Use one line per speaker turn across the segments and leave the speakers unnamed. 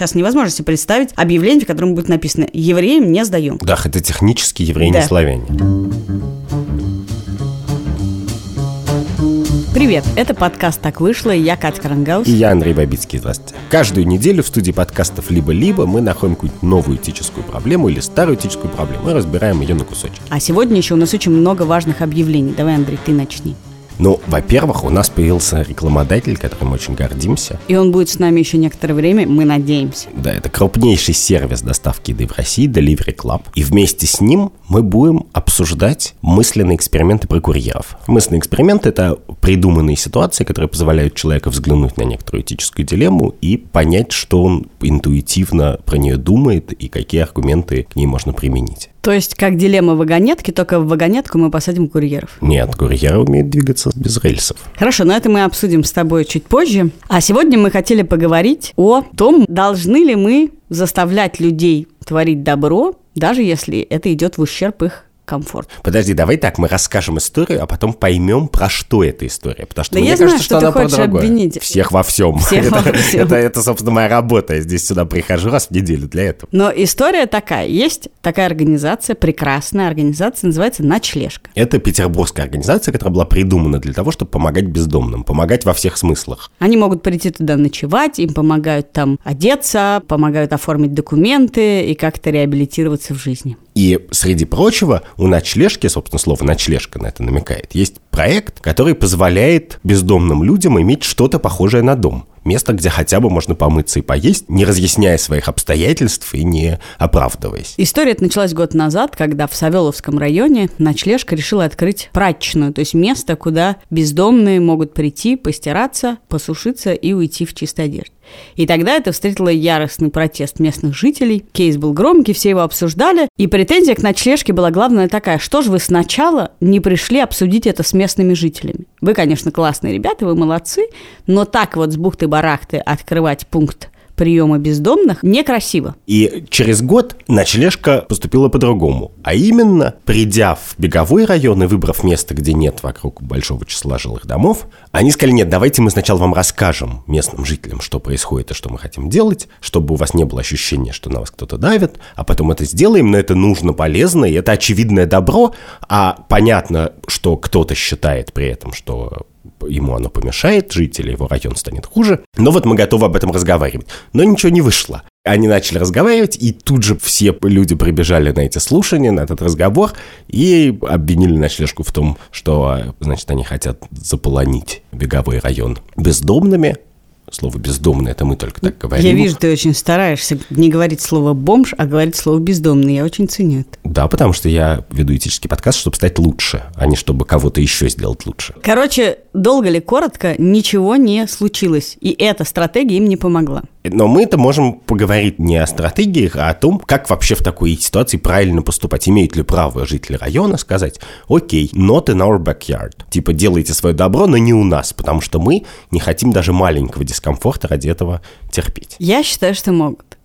Сейчас невозможно себе представить объявление, в котором будет написано «Евреям не сдаем».
Да, это технически евреи
Да.
не славяне.
Привет, это подкаст «Так вышло» и я Катя Крангаус.
И я, Андрей Бабицкий, здравствуйте. Каждую неделю в студии подкастов «Либо-либо» мы находим какую-то новую этическую проблему или старую этическую проблему и разбираем ее на кусочки.
А сегодня еще у нас очень много важных объявлений. Давай, Андрей, ты начни.
Ну, во-первых, у нас появился рекламодатель, которым мы очень гордимся.
И он будет с нами еще некоторое время, мы надеемся.
Да, это крупнейший сервис доставки еды в России, Delivery Club. И вместе с ним мы будем обсуждать мысленные эксперименты про курьеров. Мысленные эксперименты – это придуманные ситуации, которые позволяют человеку взглянуть на некоторую этическую дилемму и понять, что он интуитивно про нее думает и какие аргументы к ней можно применить.
То есть, как дилемма вагонетки, только в вагонетку мы посадим курьеров.
Нет, курьеры умеют двигаться без рельсов.
Хорошо, но это мы обсудим с тобой чуть позже. А сегодня мы хотели поговорить о том, должны ли мы заставлять людей творить добро, даже если это идет в ущерб их комфорту.
Подожди, давай так, мы расскажем историю, а потом поймем, про что эта история. Потому что
Да
мне
я
кажется,
знаю,
что,
что ты
она про
хочешь
другое.
обвинить.
Всех во всем.
Всех
это,
во всем.
Это, это, собственно, моя работа. Я здесь сюда прихожу раз в неделю для этого.
Но история такая. Есть такая организация, прекрасная организация, называется «Ночлежка».
Это петербургская организация, которая была придумана для того, чтобы помогать бездомным, помогать во всех смыслах.
Они могут прийти туда ночевать, им помогают там одеться, помогают оформить документы и как-то реабилитироваться в жизни.
И, среди прочего, у ночлежки, собственно, слово «ночлежка» на это намекает, есть проект, который позволяет бездомным людям иметь что-то похожее на дом. Место, где хотя бы можно помыться и поесть, не разъясняя своих обстоятельств и не оправдываясь.
История эта началась год назад, когда в Савеловском районе ночлежка решила открыть прачечную, то есть место, куда бездомные могут прийти, постираться, посушиться и уйти в чистой одежде. И тогда это встретило яростный протест местных жителей. Кейс был громкий, все его обсуждали. И претензия к ночлежке была главная такая, что же вы сначала не пришли обсудить это с местными жителями? Вы, конечно, классные ребята, вы молодцы, но так вот с бухты-барахты открывать пункт приема бездомных некрасиво.
И через год ночлежка поступила по-другому. А именно, придя в беговой район и выбрав место, где нет вокруг большого числа жилых домов, они сказали, нет, давайте мы сначала вам расскажем, местным жителям, что происходит и что мы хотим делать, чтобы у вас не было ощущения, что на вас кто-то давит, а потом это сделаем, но это нужно, полезно, и это очевидное добро, а понятно, что кто-то считает при этом, что ему оно помешает жить, или его район станет хуже. Но вот мы готовы об этом разговаривать. Но ничего не вышло. Они начали разговаривать, и тут же все люди прибежали на эти слушания, на этот разговор, и обвинили ночлежку в том, что, значит, они хотят заполонить беговой район бездомными. Слово «бездомный» — это мы только так говорим.
Я вижу, ты очень стараешься не говорить слово «бомж», а говорить слово «бездомный». Я очень ценю это.
Да, потому что я веду этический подкаст, чтобы стать лучше, а не чтобы кого-то еще сделать лучше.
Короче, долго ли, коротко, ничего не случилось. И эта стратегия им не помогла.
Но мы-то можем поговорить не о стратегиях, а о том, как вообще в такой ситуации правильно поступать. Имеют ли право жители района сказать, окей, not in our backyard. Типа, делайте свое добро, но не у нас, потому что мы не хотим даже маленького дискомфорта ради этого терпеть.
Я считаю, что могут.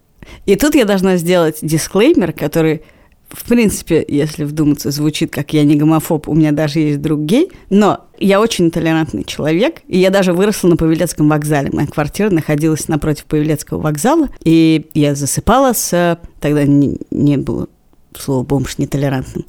И тут я должна сделать дисклеймер, который, в принципе, если вдуматься, звучит как я не гомофоб, у меня даже есть друг гей, но я очень толерантный человек, и я даже выросла на Павелецком вокзале. Моя квартира находилась напротив Павелецкого вокзала, и я засыпала с... Тогда не, не было слова «бомж» нетолерантным.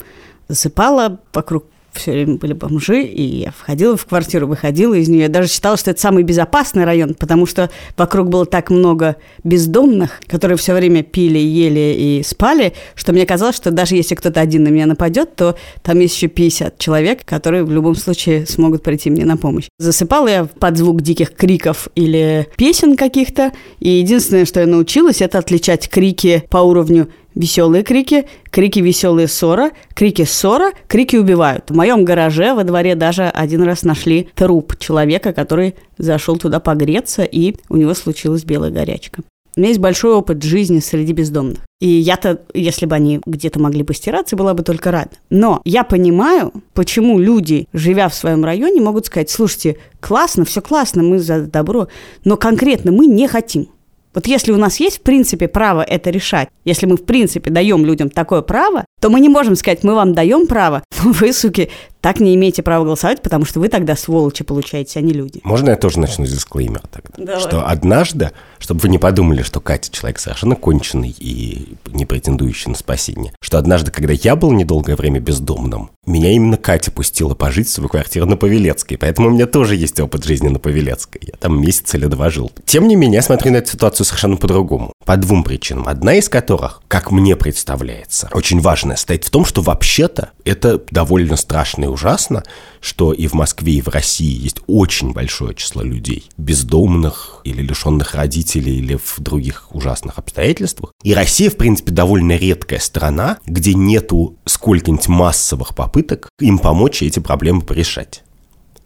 Засыпала, вокруг все время были бомжи, и я входила в квартиру, выходила из нее. Я даже считала, что это самый безопасный район, потому что вокруг было так много бездомных, которые все время пили, ели и спали, что мне казалось, что даже если кто-то один на меня нападет, то там есть еще 50 человек, которые в любом случае смогут прийти мне на помощь. Засыпала я под звук диких криков или песен каких-то, и единственное, что я научилась, это отличать крики по уровню веселые крики, крики веселые ссора, крики ссора, крики убивают. В моем гараже во дворе даже один раз нашли труп человека, который зашел туда погреться, и у него случилась белая горячка. У меня есть большой опыт жизни среди бездомных. И я-то, если бы они где-то могли постираться, была бы только рада. Но я понимаю, почему люди, живя в своем районе, могут сказать, слушайте, классно, все классно, мы за добро, но конкретно мы не хотим. Вот если у нас есть, в принципе, право это решать, если мы, в принципе, даем людям такое право, то мы не можем сказать, мы вам даем право, но вы, суки, так не имеете права голосовать, потому что вы тогда сволочи получаете, а не люди.
Можно я тоже начну с дисклеймера тогда?
Давай.
Что однажды, чтобы вы не подумали, что Катя человек совершенно конченый и не претендующий на спасение, что однажды, когда я был недолгое время бездомным, меня именно Катя пустила пожить в свою квартиру на Павелецкой, поэтому у меня тоже есть опыт жизни на Павелецкой. Я там месяц или два жил. Тем не менее, я смотрю на эту ситуацию совершенно по-другому. По двум причинам. Одна из которых, как мне представляется, очень важная, стоит в том, что вообще-то это довольно страшно ужасно, что и в Москве, и в России есть очень большое число людей, бездомных или лишенных родителей, или в других ужасных обстоятельствах. И Россия, в принципе, довольно редкая страна, где нету сколько-нибудь массовых попыток им помочь и эти проблемы порешать.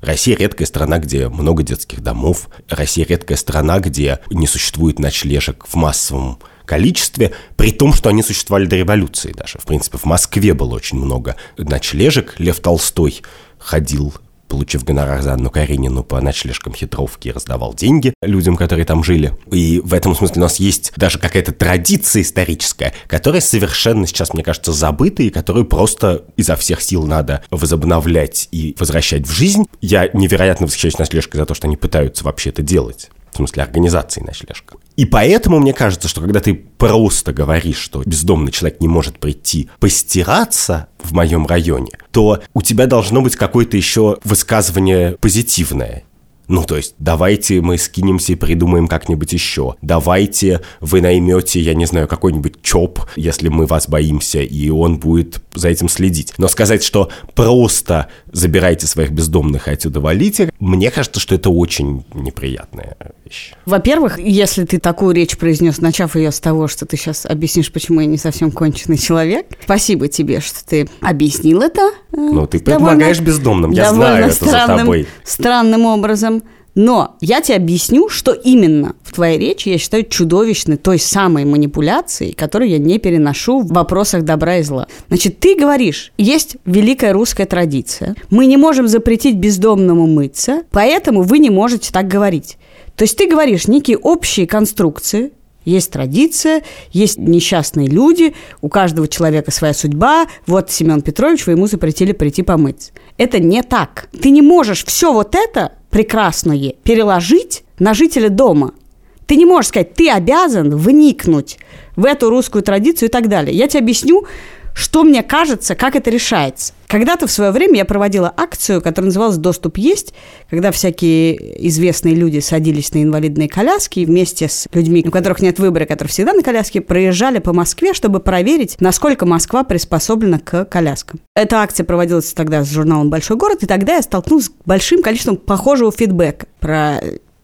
Россия редкая страна, где много детских домов. Россия редкая страна, где не существует ночлежек в массовом количестве, при том, что они существовали до революции даже. В принципе, в Москве было очень много ночлежек. Лев Толстой ходил получив гонорар за Анну Каренину по ночлежкам хитровки и раздавал деньги людям, которые там жили. И в этом смысле у нас есть даже какая-то традиция историческая, которая совершенно сейчас, мне кажется, забыта и которую просто изо всех сил надо возобновлять и возвращать в жизнь. Я невероятно восхищаюсь ночлежкой за то, что они пытаются вообще это делать в смысле организации ночлежка. И поэтому мне кажется, что когда ты просто говоришь, что бездомный человек не может прийти постираться в моем районе, то у тебя должно быть какое-то еще высказывание позитивное. Ну, то есть, давайте мы скинемся и придумаем как-нибудь еще. Давайте вы наймете, я не знаю, какой-нибудь ЧОП, если мы вас боимся, и он будет за этим следить. Но сказать, что просто забирайте своих бездомных и отсюда валите, мне кажется, что это очень неприятная вещь.
Во-первых, если ты такую речь произнес, начав ее с того, что ты сейчас объяснишь, почему я не совсем конченый человек, спасибо тебе, что ты объяснил это.
Э, ну, ты помогаешь бездомным, я знаю это за тобой.
Странным образом. Но я тебе объясню, что именно в твоей речи я считаю чудовищной той самой манипуляцией, которую я не переношу в вопросах добра и зла. Значит, ты говоришь, есть великая русская традиция, мы не можем запретить бездомному мыться, поэтому вы не можете так говорить. То есть ты говоришь некие общие конструкции, есть традиция, есть несчастные люди, у каждого человека своя судьба. Вот Семен Петрович, вы ему запретили прийти помыться. Это не так. Ты не можешь все вот это прекрасное переложить на жителя дома. Ты не можешь сказать, ты обязан вникнуть в эту русскую традицию и так далее. Я тебе объясню, что мне кажется, как это решается. Когда-то в свое время я проводила акцию, которая называлась «Доступ есть», когда всякие известные люди садились на инвалидные коляски и вместе с людьми, у которых нет выбора, которые всегда на коляске, проезжали по Москве, чтобы проверить, насколько Москва приспособлена к коляскам. Эта акция проводилась тогда с журналом «Большой город», и тогда я столкнулась с большим количеством похожего фидбэка про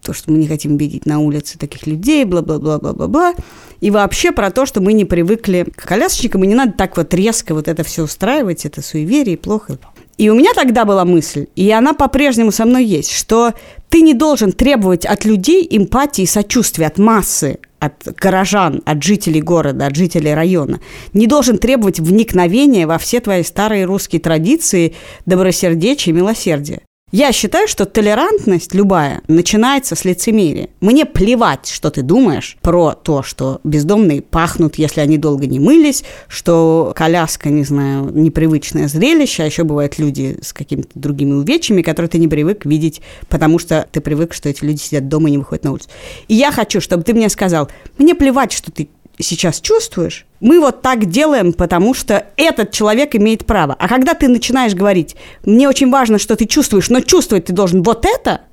то, что мы не хотим видеть на улице таких людей, бла-бла-бла-бла-бла-бла. И вообще про то, что мы не привыкли к колясочникам, и не надо так вот резко вот это все устраивать, это суеверие, плохо. И у меня тогда была мысль, и она по-прежнему со мной есть, что ты не должен требовать от людей эмпатии и сочувствия, от массы, от горожан, от жителей города, от жителей района. Не должен требовать вникновения во все твои старые русские традиции, добросердечия и милосердия. Я считаю, что толерантность любая начинается с лицемерия. Мне плевать, что ты думаешь про то, что бездомные пахнут, если они долго не мылись, что коляска, не знаю, непривычное зрелище, а еще бывают люди с какими-то другими увечьями, которые ты не привык видеть, потому что ты привык, что эти люди сидят дома и не выходят на улицу. И я хочу, чтобы ты мне сказал, мне плевать, что ты сейчас чувствуешь, мы вот так делаем, потому что этот человек имеет право. А когда ты начинаешь говорить, мне очень важно, что ты чувствуешь, но чувствовать ты должен вот это –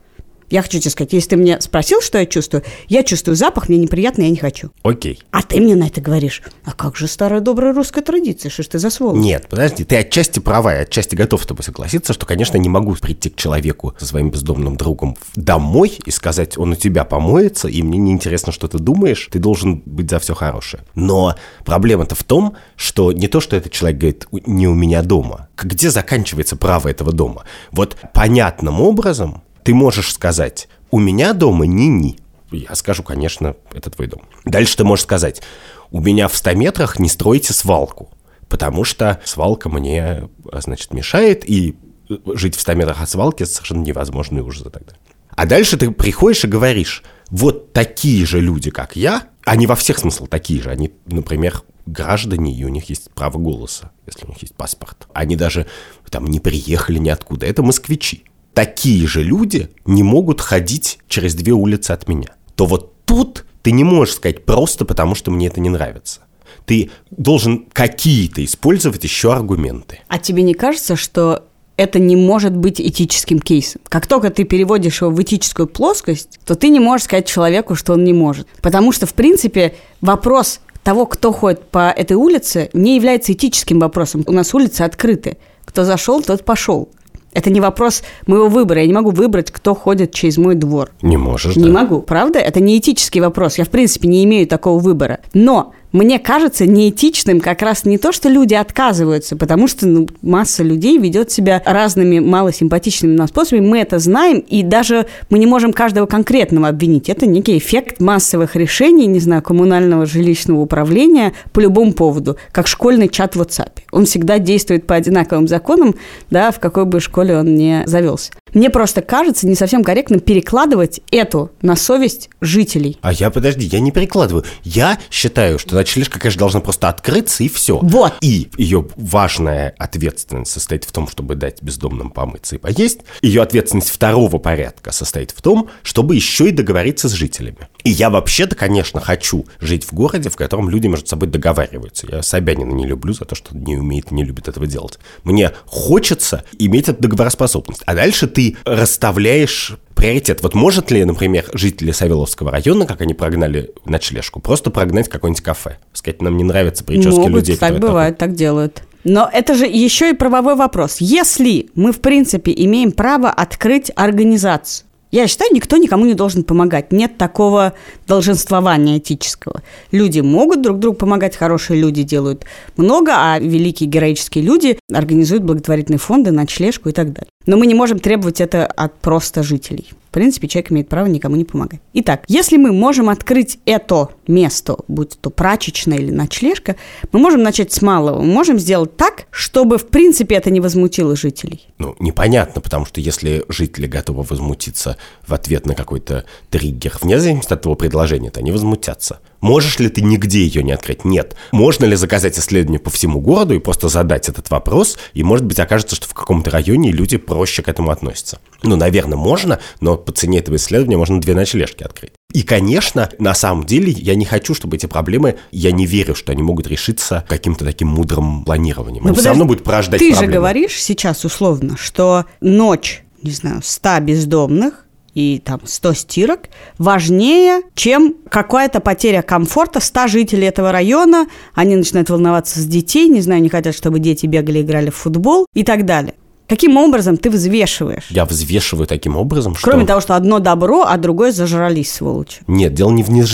я хочу тебе сказать, если ты меня спросил, что я чувствую, я чувствую запах, мне неприятно, я не хочу.
Окей.
А ты мне на это говоришь. А как же старая добрая русская традиция? Что ж ты за сволочь?
Нет, подожди, ты отчасти права, я отчасти готов с тобой согласиться, что, конечно, не могу прийти к человеку со своим бездомным другом домой и сказать, он у тебя помоется, и мне неинтересно, что ты думаешь, ты должен быть за все хорошее. Но проблема-то в том, что не то, что этот человек говорит, не у меня дома. Где заканчивается право этого дома? Вот понятным образом ты можешь сказать, у меня дома ни-ни. Я скажу, конечно, это твой дом. Дальше ты можешь сказать, у меня в 100 метрах не стройте свалку, потому что свалка мне, значит, мешает, и жить в 100 метрах от свалки совершенно невозможно уже тогда. А дальше ты приходишь и говоришь, вот такие же люди, как я, Они во всех смыслах такие же. Они, например, граждане, и у них есть право голоса, если у них есть паспорт. Они даже там не приехали ниоткуда. Это москвичи. Такие же люди не могут ходить через две улицы от меня. То вот тут ты не можешь сказать просто потому, что мне это не нравится. Ты должен какие-то использовать еще аргументы.
А тебе не кажется, что это не может быть этическим кейсом. Как только ты переводишь его в этическую плоскость, то ты не можешь сказать человеку, что он не может. Потому что, в принципе, вопрос того, кто ходит по этой улице, не является этическим вопросом. У нас улицы открыты. Кто зашел, тот пошел. Это не вопрос моего выбора. Я не могу выбрать, кто ходит через мой двор.
Не можешь,
Не
да.
могу, правда? Это не этический вопрос. Я, в принципе, не имею такого выбора. Но мне кажется неэтичным как раз не то, что люди отказываются, потому что ну, масса людей ведет себя разными малосимпатичными нам способами. Мы это знаем, и даже мы не можем каждого конкретного обвинить. Это некий эффект массовых решений, не знаю, коммунального жилищного управления по любому поводу, как школьный чат в WhatsApp. Он всегда действует по одинаковым законам, да, в какой бы школе он ни завелся. Мне просто кажется не совсем корректно перекладывать эту на совесть жителей.
А я, подожди, я не перекладываю. Я считаю, что ночлежка, конечно, должна просто открыться и все.
Вот.
И ее важная ответственность состоит в том, чтобы дать бездомным помыться и поесть. Ее ответственность второго порядка состоит в том, чтобы еще и договориться с жителями. И я вообще-то, конечно, хочу жить в городе, в котором люди между собой договариваются. Я Собянина не люблю за то, что не умеет и не любит этого делать. Мне хочется иметь эту договороспособность. А дальше ты расставляешь приоритет. Вот может ли, например, жители Савеловского района, как они прогнали ночлежку, просто прогнать какое-нибудь кафе? Сказать, нам не нравятся прически
Могут,
людей,
так бывает, так делают. Но это же еще и правовой вопрос. Если мы, в принципе, имеем право открыть организацию, я считаю, никто никому не должен помогать. Нет такого долженствования этического. Люди могут друг другу помогать, хорошие люди делают много, а великие героические люди организуют благотворительные фонды, ночлежку и так далее. Но мы не можем требовать это от просто жителей. Принципе, человек имеет право никому не помогать. Итак, если мы можем открыть это место, будь то прачечная или ночлежка, мы можем начать с малого. Мы можем сделать так, чтобы, в принципе, это не возмутило жителей.
Ну, непонятно, потому что если жители готовы возмутиться в ответ на какой-то триггер, вне зависимости от того предложения, то они возмутятся. Можешь ли ты нигде ее не открыть? Нет. Можно ли заказать исследование по всему городу и просто задать этот вопрос, и, может быть, окажется, что в каком-то районе люди проще к этому относятся? Ну, наверное, можно, но по цене этого исследования можно две ночлежки открыть. И, конечно, на самом деле я не хочу, чтобы эти проблемы, я не верю, что они могут решиться каким-то таким мудрым планированием.
Ну,
они все
подожди,
равно будут порождать
Ты
проблемы.
же говоришь сейчас условно, что ночь, не знаю, 100 бездомных и там 100 стирок важнее, чем какая-то потеря комфорта 100 жителей этого района. Они начинают волноваться с детей, не знаю, не хотят, чтобы дети бегали, играли в футбол и так далее. Каким образом ты взвешиваешь?
Я взвешиваю таким образом, что...
Кроме того, что одно добро, а другое зажрались, сволочи.
Нет, дело не в не.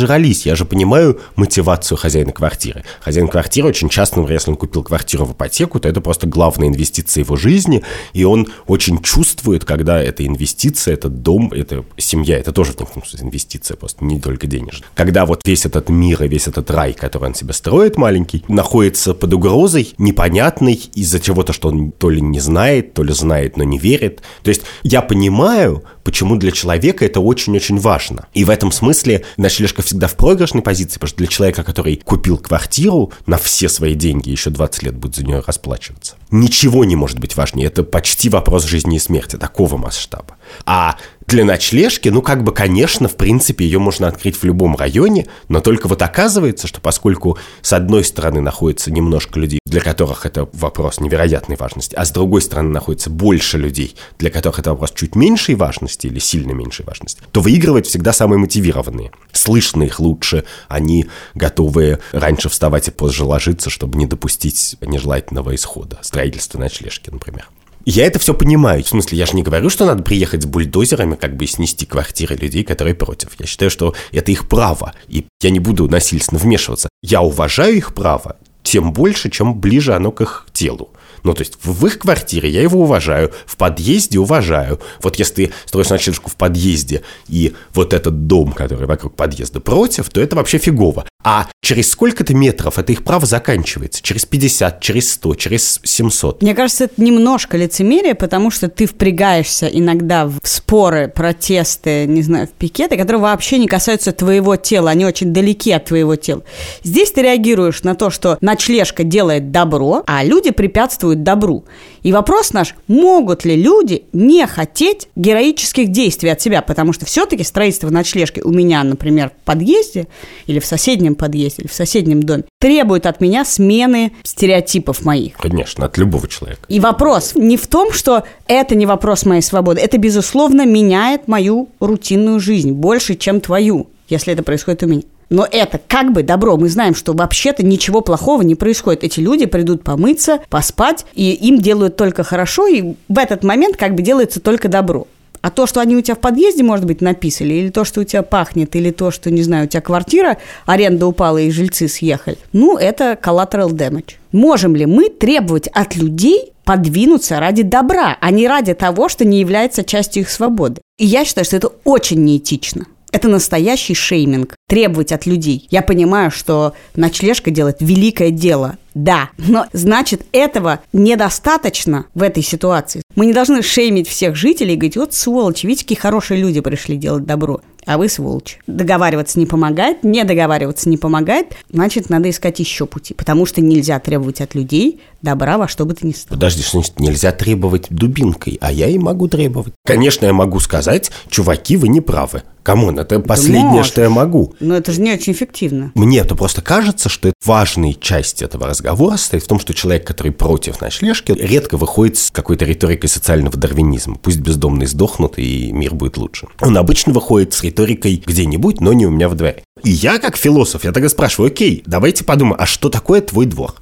Я же понимаю мотивацию хозяина квартиры. Хозяин квартиры очень часто, например, если он купил квартиру в ипотеку, то это просто главная инвестиция его жизни, и он очень чувствует, когда эта инвестиция, этот дом, эта семья, это тоже в некотором смысле инвестиция, просто не только денежная. Когда вот весь этот мир и весь этот рай, который он себе строит маленький, находится под угрозой, непонятной, из-за чего-то, что он то ли не знает, то ли знает, но не верит. То есть я понимаю, почему для человека это очень-очень важно. И в этом смысле ночлежка всегда в проигрышной позиции, потому что для человека, который купил квартиру на все свои деньги, еще 20 лет будет за нее расплачиваться. Ничего не может быть важнее. Это почти вопрос жизни и смерти, такого масштаба. А для ночлежки, ну, как бы, конечно, в принципе, ее можно открыть в любом районе, но только вот оказывается, что поскольку с одной стороны находится немножко людей, для которых это вопрос невероятной важности, а с другой стороны находится больше людей, для которых это вопрос чуть меньшей важности или сильно меньшей важности, то выигрывают всегда самые мотивированные. Слышно их лучше, они готовы раньше вставать и позже ложиться, чтобы не допустить нежелательного исхода строительства ночлежки, например. Я это все понимаю. В смысле, я же не говорю, что надо приехать с бульдозерами, как бы снести квартиры людей, которые против. Я считаю, что это их право, и я не буду насильственно вмешиваться. Я уважаю их право, тем больше, чем ближе оно к их телу. Ну, то есть в их квартире я его уважаю, в подъезде уважаю. Вот если ты строишь ночлежку в подъезде, и вот этот дом, который вокруг подъезда против, то это вообще фигово. А через сколько-то метров это их право заканчивается? Через 50, через 100, через 700.
Мне кажется, это немножко лицемерие, потому что ты впрягаешься иногда в споры, протесты, не знаю, в пикеты, которые вообще не касаются твоего тела, они очень далеки от твоего тела. Здесь ты реагируешь на то, что ночлежка делает добро, а люди препятствуют добру. И вопрос наш, могут ли люди не хотеть героических действий от себя, потому что все-таки строительство ночлежки у меня, например, в подъезде или в соседнем подъезде, или в соседнем доме, требует от меня смены стереотипов моих.
Конечно, от любого человека.
И вопрос не в том, что это не вопрос моей свободы, это, безусловно, меняет мою рутинную жизнь больше, чем твою, если это происходит у меня. Но это как бы добро. Мы знаем, что вообще-то ничего плохого не происходит. Эти люди придут помыться, поспать, и им делают только хорошо, и в этот момент как бы делается только добро. А то, что они у тебя в подъезде, может быть, написали, или то, что у тебя пахнет, или то, что, не знаю, у тебя квартира, аренда упала и жильцы съехали, ну, это collateral damage. Можем ли мы требовать от людей подвинуться ради добра, а не ради того, что не является частью их свободы? И я считаю, что это очень неэтично. Это настоящий шейминг. Требовать от людей. Я понимаю, что ночлежка делает великое дело. Да, но значит этого недостаточно в этой ситуации. Мы не должны шеймить всех жителей и говорить, вот сволочи, видите, какие хорошие люди пришли делать добро а вы сволочь. Договариваться не помогает, не договариваться не помогает, значит, надо искать еще пути, потому что нельзя требовать от людей добра во что бы то ни стало.
Подожди, что значит нельзя требовать дубинкой, а я и могу требовать. Конечно, я могу сказать, чуваки, вы не правы. Come on, это последнее, можешь. что я могу.
Но это же не очень эффективно.
Мне то просто кажется, что важная часть этого разговора состоит в том, что человек, который против ночлежки, редко выходит с какой-то риторикой социального дарвинизма. Пусть бездомные сдохнут, и мир будет лучше. Он обычно выходит с риторикой где-нибудь, но не у меня в дворе. И я, как философ, я тогда спрашиваю, окей, давайте подумаем, а что такое твой двор?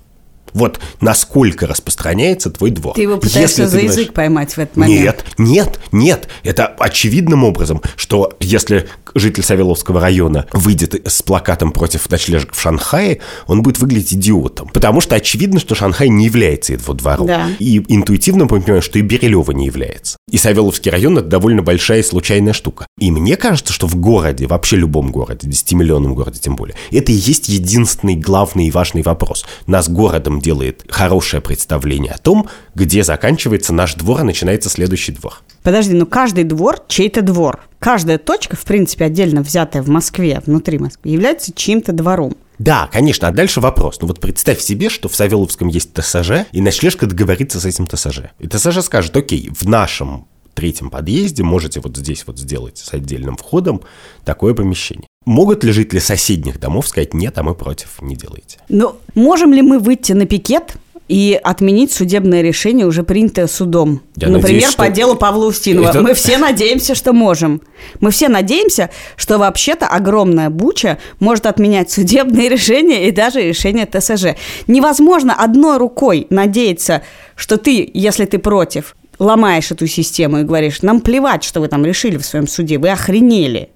Вот насколько распространяется твой двор.
Ты его пытаешься Если за язык говоришь, поймать в этот момент.
Нет, нет, нет. Это очевидным образом, что если житель Савеловского района выйдет с плакатом против ночлежек в Шанхае, он будет выглядеть идиотом. Потому что очевидно, что Шанхай не является его двором. Да. И интуитивно мы понимаем, что и Берилева не является. И Савеловский район – это довольно большая и случайная штука. И мне кажется, что в городе, вообще любом городе, 10-миллионном городе тем более, это и есть единственный главный и важный вопрос. Нас городом делает хорошее представление о том, где заканчивается наш двор, а начинается следующий двор.
Подожди, ну каждый двор чей-то двор. Каждая точка, в принципе, отдельно взятая в Москве, внутри Москвы, является чьим-то двором.
Да, конечно, а дальше вопрос. Ну вот представь себе, что в Савеловском есть ТСЖ, и ночлежка договорится с этим ТСЖ. И ТСЖ скажет, окей, в нашем третьем подъезде можете вот здесь вот сделать с отдельным входом такое помещение. Могут ли жители соседних домов сказать, нет, а мы против, не делайте?
Ну, можем ли мы выйти на пикет и отменить судебное решение, уже принятое судом. Я Например, надеюсь, что... по делу Павла Устинова. Это... Мы все надеемся, что можем. Мы все надеемся, что вообще-то огромная буча может отменять судебные решения и даже решения ТСЖ. Невозможно одной рукой надеяться, что ты, если ты против, ломаешь эту систему и говоришь, нам плевать, что вы там решили в своем суде, вы охренели.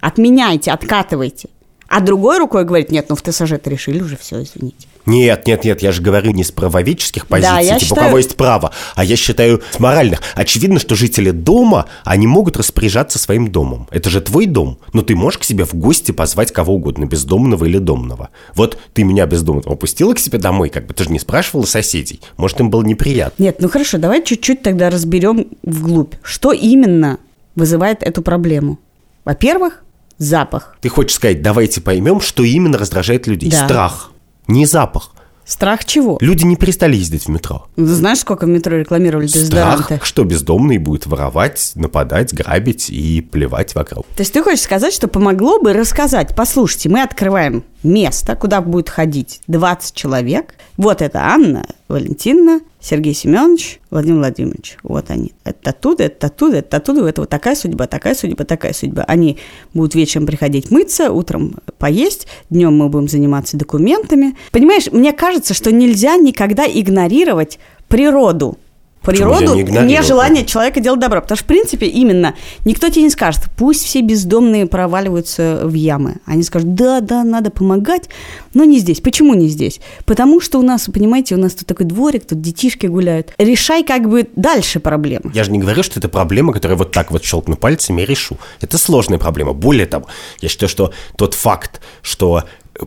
Отменяйте, откатывайте. А другой рукой говорит, нет, ну в ТСЖ это решили уже, все, извините.
Нет, нет, нет, я же говорю не с правоведческих позиций, да, типа считаю... у кого есть право, а я считаю с моральных. Очевидно, что жители дома, они могут распоряжаться своим домом. Это же твой дом, но ты можешь к себе в гости позвать кого угодно, бездомного или домного. Вот ты меня бездомного пустила к себе домой, как бы ты же не спрашивала соседей. Может, им было неприятно.
Нет, ну хорошо, давай чуть-чуть тогда разберем вглубь. Что именно вызывает эту проблему? Во-первых, запах.
Ты хочешь сказать, давайте поймем, что именно раздражает людей? Да. Страх, не запах.
Страх чего?
Люди не перестали ездить в метро.
Знаешь, сколько в метро рекламировали
дезодоранты? Страх, что бездомный будет воровать, нападать, грабить и плевать вокруг.
То есть ты хочешь сказать, что помогло бы рассказать, послушайте, мы открываем место, куда будет ходить 20 человек. Вот это Анна Валентиновна, Сергей Семенович, Владимир Владимирович. Вот они. Это оттуда, это оттуда, это оттуда. У этого такая судьба, такая судьба, такая судьба. Они будут вечером приходить мыться, утром поесть, днем мы будем заниматься документами. Понимаешь, мне кажется, что нельзя никогда игнорировать природу природу, не желание человека делать добро. Потому что, в принципе, именно никто тебе не скажет, пусть все бездомные проваливаются в ямы. Они скажут, да, да, надо помогать, но не здесь. Почему не здесь? Потому что у нас, понимаете, у нас тут такой дворик, тут детишки гуляют. Решай как бы дальше проблему.
Я же не говорю, что это проблема, которую вот так вот щелкну пальцами и решу. Это сложная проблема. Более того, я считаю, что тот факт, что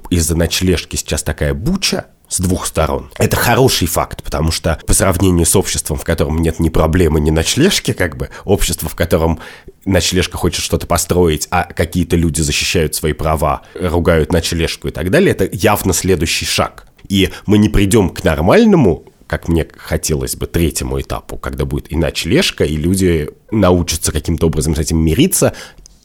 из-за ночлежки сейчас такая буча, с двух сторон. Это хороший факт, потому что по сравнению с обществом, в котором нет ни проблемы, ни ночлежки, как бы, общество, в котором ночлежка хочет что-то построить, а какие-то люди защищают свои права, ругают ночлежку и так далее, это явно следующий шаг. И мы не придем к нормальному как мне хотелось бы, третьему этапу, когда будет и ночлежка, и люди научатся каким-то образом с этим мириться,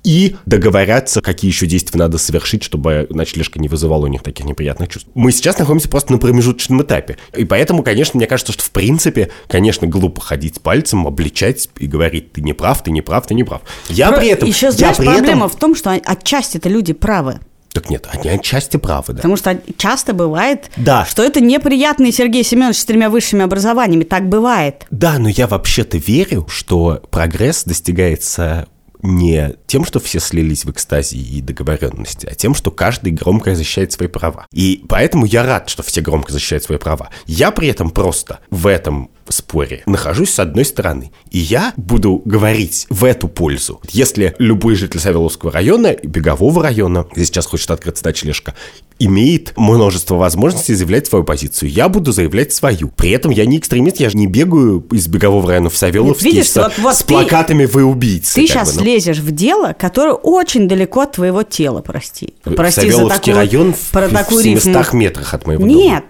и договорятся, какие еще действия надо совершить, чтобы ночлежка не вызывала у них таких неприятных чувств. Мы сейчас находимся просто на промежуточном этапе. И поэтому, конечно, мне кажется, что в принципе, конечно, глупо ходить пальцем, обличать и говорить, ты не прав, ты не прав, ты не прав.
Я Про... при этом... Еще, знаешь, при проблема этом... в том, что отчасти это люди правы.
Так нет, они отчасти правы, да.
Потому что часто бывает, да. что это неприятный Сергей Семенович с тремя высшими образованиями. Так бывает.
Да, но я вообще-то верю, что прогресс достигается не тем, что все слились в экстазе и договоренности, а тем, что каждый громко защищает свои права. И поэтому я рад, что все громко защищают свои права. Я при этом просто в этом споре нахожусь с одной стороны. И я буду говорить в эту пользу. Если любой житель Савеловского района, Бегового района, где сейчас хочет открыться ночлежка, имеет множество возможностей заявлять свою позицию. Я буду заявлять свою. При этом я не экстремист, я же не бегаю из Бегового района в Савеловский Видишь, с, вот, вот с ты, плакатами «Вы убийцы».
Ты сейчас бы, ну. лезешь в дело, которое очень далеко от твоего тела, прости.
Прости Савеловский за такую, район про в, такую в 700 рифму. метрах от моего
Нет, дома. Нет,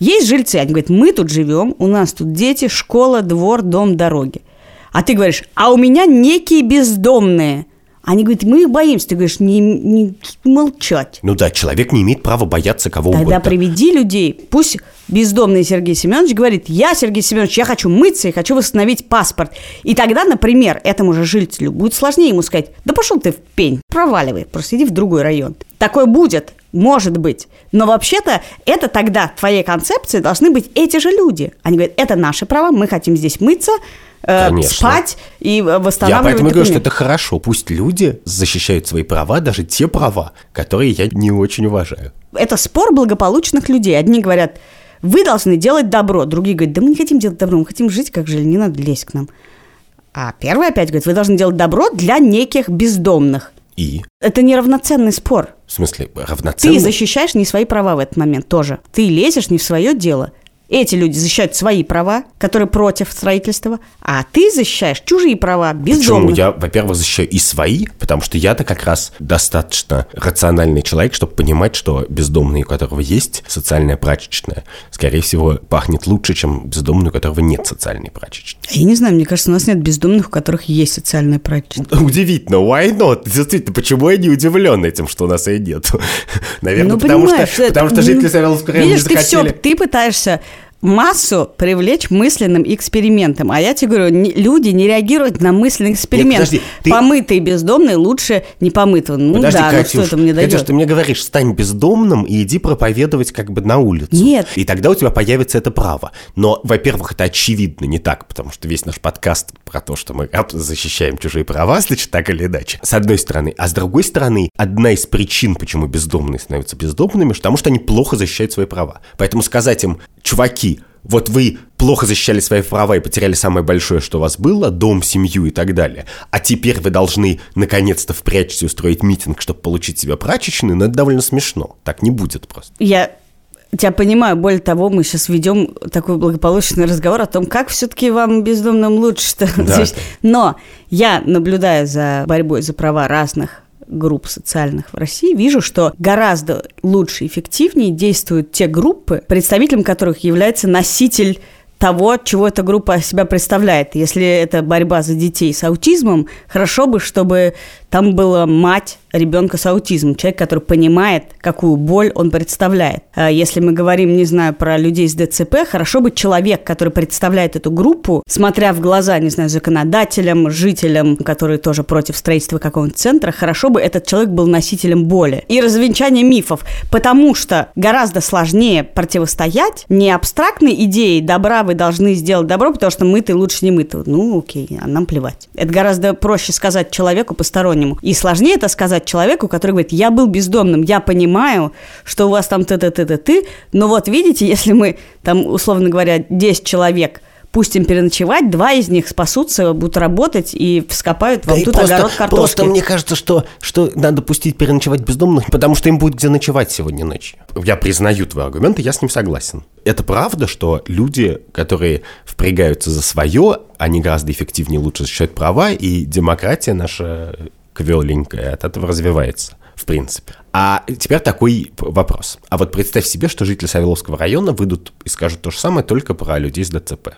есть жильцы, они говорят, мы тут живем, у нас тут дети, школа, двор, дом, дороги. А ты говоришь, а у меня некие бездомные. Они говорят, мы их боимся. Ты говоришь, не, не молчать.
Ну да, человек не имеет права бояться кого Тогда угодно.
Тогда приведи людей. Пусть бездомный Сергей Семенович говорит, я, Сергей Семенович, я хочу мыться и хочу восстановить паспорт. И тогда, например, этому же жильцу будет сложнее ему сказать, да пошел ты в пень, проваливай, просто иди в другой район. Такое будет, может быть. Но вообще-то это тогда в твоей концепции должны быть эти же люди. Они говорят, это наши права, мы хотим здесь мыться, э, Конечно. спать и восстанавливать Я
поэтому говорю, что это хорошо. Пусть люди защищают свои права, даже те права, которые я не очень уважаю.
Это спор благополучных людей. Одни говорят, вы должны делать добро. Другие говорят, да мы не хотим делать добро, мы хотим жить как жили, не надо лезть к нам. А первый опять говорит, вы должны делать добро для неких бездомных.
И?
Это неравноценный спор.
В смысле, равноценный?
Ты защищаешь не свои права в этот момент тоже. Ты лезешь не в свое дело. Эти люди защищают свои права, которые против строительства, а ты защищаешь чужие права, бездомных.
Почему? Я, во-первых, защищаю и свои, потому что я-то как раз достаточно рациональный человек, чтобы понимать, что бездомный, у которого есть социальная прачечная, скорее всего, пахнет лучше, чем бездомный, у которого нет социальной прачечной.
Я не знаю, мне кажется, у нас нет бездомных, у которых есть социальная прачечная.
Удивительно, why not? Действительно, почему я не удивлен этим, что у нас и нет? Наверное, ну, потому, что, потому что жители Савеловского района
не захотели... Ты, все, ты пытаешься массу привлечь мысленным экспериментом. А я тебе говорю, не, люди не реагируют на мысленный эксперимент. Нет, подожди, ты... Помытый бездомный лучше не помытого. Ну подожди, да, Катюш, ну что это мне дает? Катюш,
ты мне говоришь, стань бездомным и иди проповедовать как бы на улицу.
Нет.
И тогда у тебя появится это право. Но, во-первых, это очевидно не так, потому что весь наш подкаст про то, что мы защищаем чужие права, значит, так или иначе. С одной стороны. А с другой стороны, одна из причин, почему бездомные становятся бездомными, потому что они плохо защищают свои права. Поэтому сказать им, чуваки, вот вы плохо защищали свои права и потеряли самое большое, что у вас было, дом, семью и так далее, а теперь вы должны наконец-то впрячься и устроить митинг, чтобы получить себе прачечную, но это довольно смешно. Так не будет просто.
Я тебя понимаю, более того, мы сейчас ведем такой благополучный разговор о том, как все-таки вам бездомным лучше-то. Да. Но я, наблюдая за борьбой за права разных групп социальных в России, вижу, что гораздо лучше и эффективнее действуют те группы, представителем которых является носитель того, чего эта группа себя представляет. Если это борьба за детей с аутизмом, хорошо бы, чтобы Там была мать ребенка с аутизмом, человек, который понимает, какую боль он представляет. А если мы говорим, не знаю, про людей с ДЦП, хорошо бы человек, который представляет эту группу, смотря в глаза, не знаю, законодателям, жителям, которые тоже против строительства какого-нибудь центра, хорошо бы этот человек был носителем боли. И развенчание мифов, потому что гораздо сложнее противостоять не абстрактной идее добра вы должны сделать добро, потому что мы ты лучше не мы -то. Ну, окей, а нам плевать. Это гораздо проще сказать человеку постороннему. И сложнее это сказать человеку, который говорит, я был бездомным, я понимаю, что у вас там ты-ты-ты-ты, но вот видите, если мы там, условно говоря, 10 человек – пустим переночевать, два из них спасутся, будут работать и вскопают вам да тут просто, огород картошки.
Просто мне кажется, что, что надо пустить переночевать бездомных, потому что им будет где ночевать сегодня ночью. Я признаю твой аргумент, и я с ним согласен. Это правда, что люди, которые впрягаются за свое, они гораздо эффективнее лучше защищают права, и демократия наша квеленькая от этого развивается в принципе. А теперь такой вопрос. А вот представь себе, что жители Савеловского района выйдут и скажут то же самое только про людей с ДЦП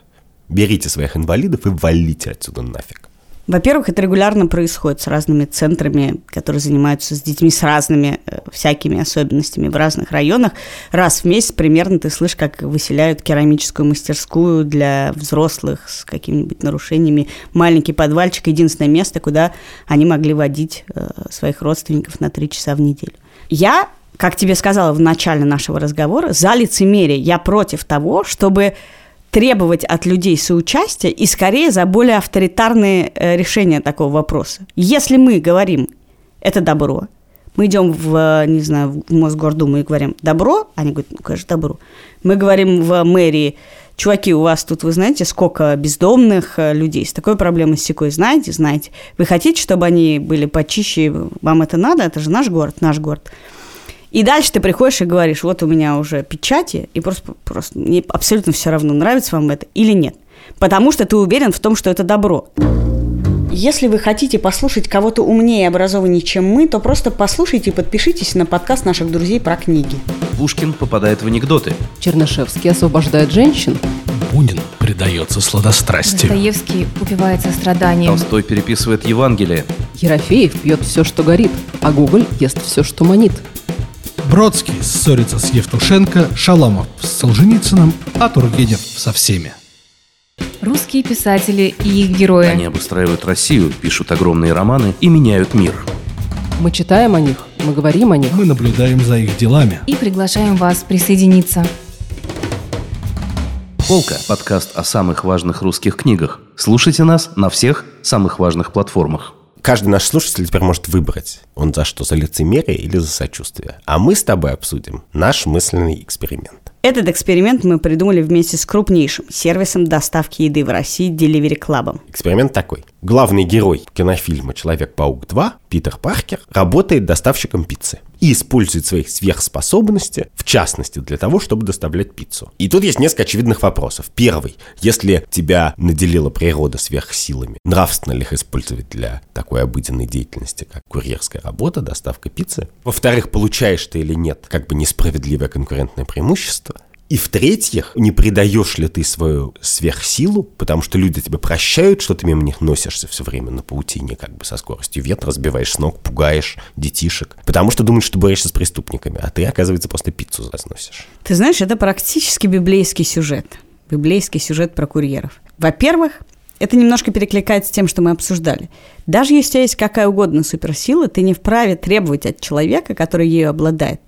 берите своих инвалидов и валите отсюда нафиг.
Во-первых, это регулярно происходит с разными центрами, которые занимаются с детьми с разными э, всякими особенностями в разных районах. Раз в месяц примерно ты слышишь, как выселяют керамическую мастерскую для взрослых с какими-нибудь нарушениями. Маленький подвальчик – единственное место, куда они могли водить э, своих родственников на три часа в неделю. Я, как тебе сказала в начале нашего разговора, за лицемерие. Я против того, чтобы требовать от людей соучастия и скорее за более авторитарные э, решения такого вопроса. Если мы говорим «это добро», мы идем в, не знаю, в Мосгордуму и говорим «добро», они говорят «ну, конечно, добро». Мы говорим в мэрии чуваки, у вас тут, вы знаете, сколько бездомных э, людей с такой проблемой с секой, знаете, знаете. Вы хотите, чтобы они были почище, вам это надо, это же наш город, наш город. И дальше ты приходишь и говоришь, вот у меня уже печати, и просто, просто мне абсолютно все равно, нравится вам это или нет. Потому что ты уверен в том, что это добро. Если вы хотите послушать кого-то умнее и образованнее, чем мы, то просто послушайте и подпишитесь на подкаст наших друзей про книги.
Пушкин попадает в анекдоты.
Чернышевский освобождает женщин.
Бунин предается сладострастию.
Достоевский упивается страданием.
Толстой переписывает Евангелие.
Ерофеев пьет все, что горит, а Гоголь ест все, что манит.
Бродский ссорится с Евтушенко, Шаламов с Солженицыным, а Тургенев со всеми.
Русские писатели и их герои.
Они обустраивают Россию, пишут огромные романы и меняют мир.
Мы читаем о них, мы говорим о них.
Мы наблюдаем за их делами.
И приглашаем вас присоединиться.
Полка – подкаст о самых важных русских книгах. Слушайте нас на всех самых важных платформах
каждый наш слушатель теперь может выбрать, он за что, за лицемерие или за сочувствие. А мы с тобой обсудим наш мысленный эксперимент.
Этот эксперимент мы придумали вместе с крупнейшим сервисом доставки еды в России Delivery Club.
Эксперимент такой. Главный герой кинофильма «Человек-паук 2» Питер Паркер работает доставщиком пиццы и использует свои сверхспособности, в частности, для того, чтобы доставлять пиццу. И тут есть несколько очевидных вопросов. Первый. Если тебя наделила природа сверхсилами, нравственно ли их использовать для такой обыденной деятельности, как курьерская работа, доставка пиццы? Во-вторых, получаешь ты или нет как бы несправедливое конкурентное преимущество? И в-третьих, не предаешь ли ты свою сверхсилу, потому что люди тебя прощают, что ты мимо них носишься все время на паутине, как бы со скоростью ветра, разбиваешь с ног, пугаешь детишек, потому что думаешь, что борешься с преступниками, а ты, оказывается, просто пиццу разносишь.
Ты знаешь, это практически библейский сюжет. Библейский сюжет про курьеров. Во-первых, это немножко перекликается с тем, что мы обсуждали. Даже если у тебя есть какая угодно суперсила, ты не вправе требовать от человека, который ею обладает,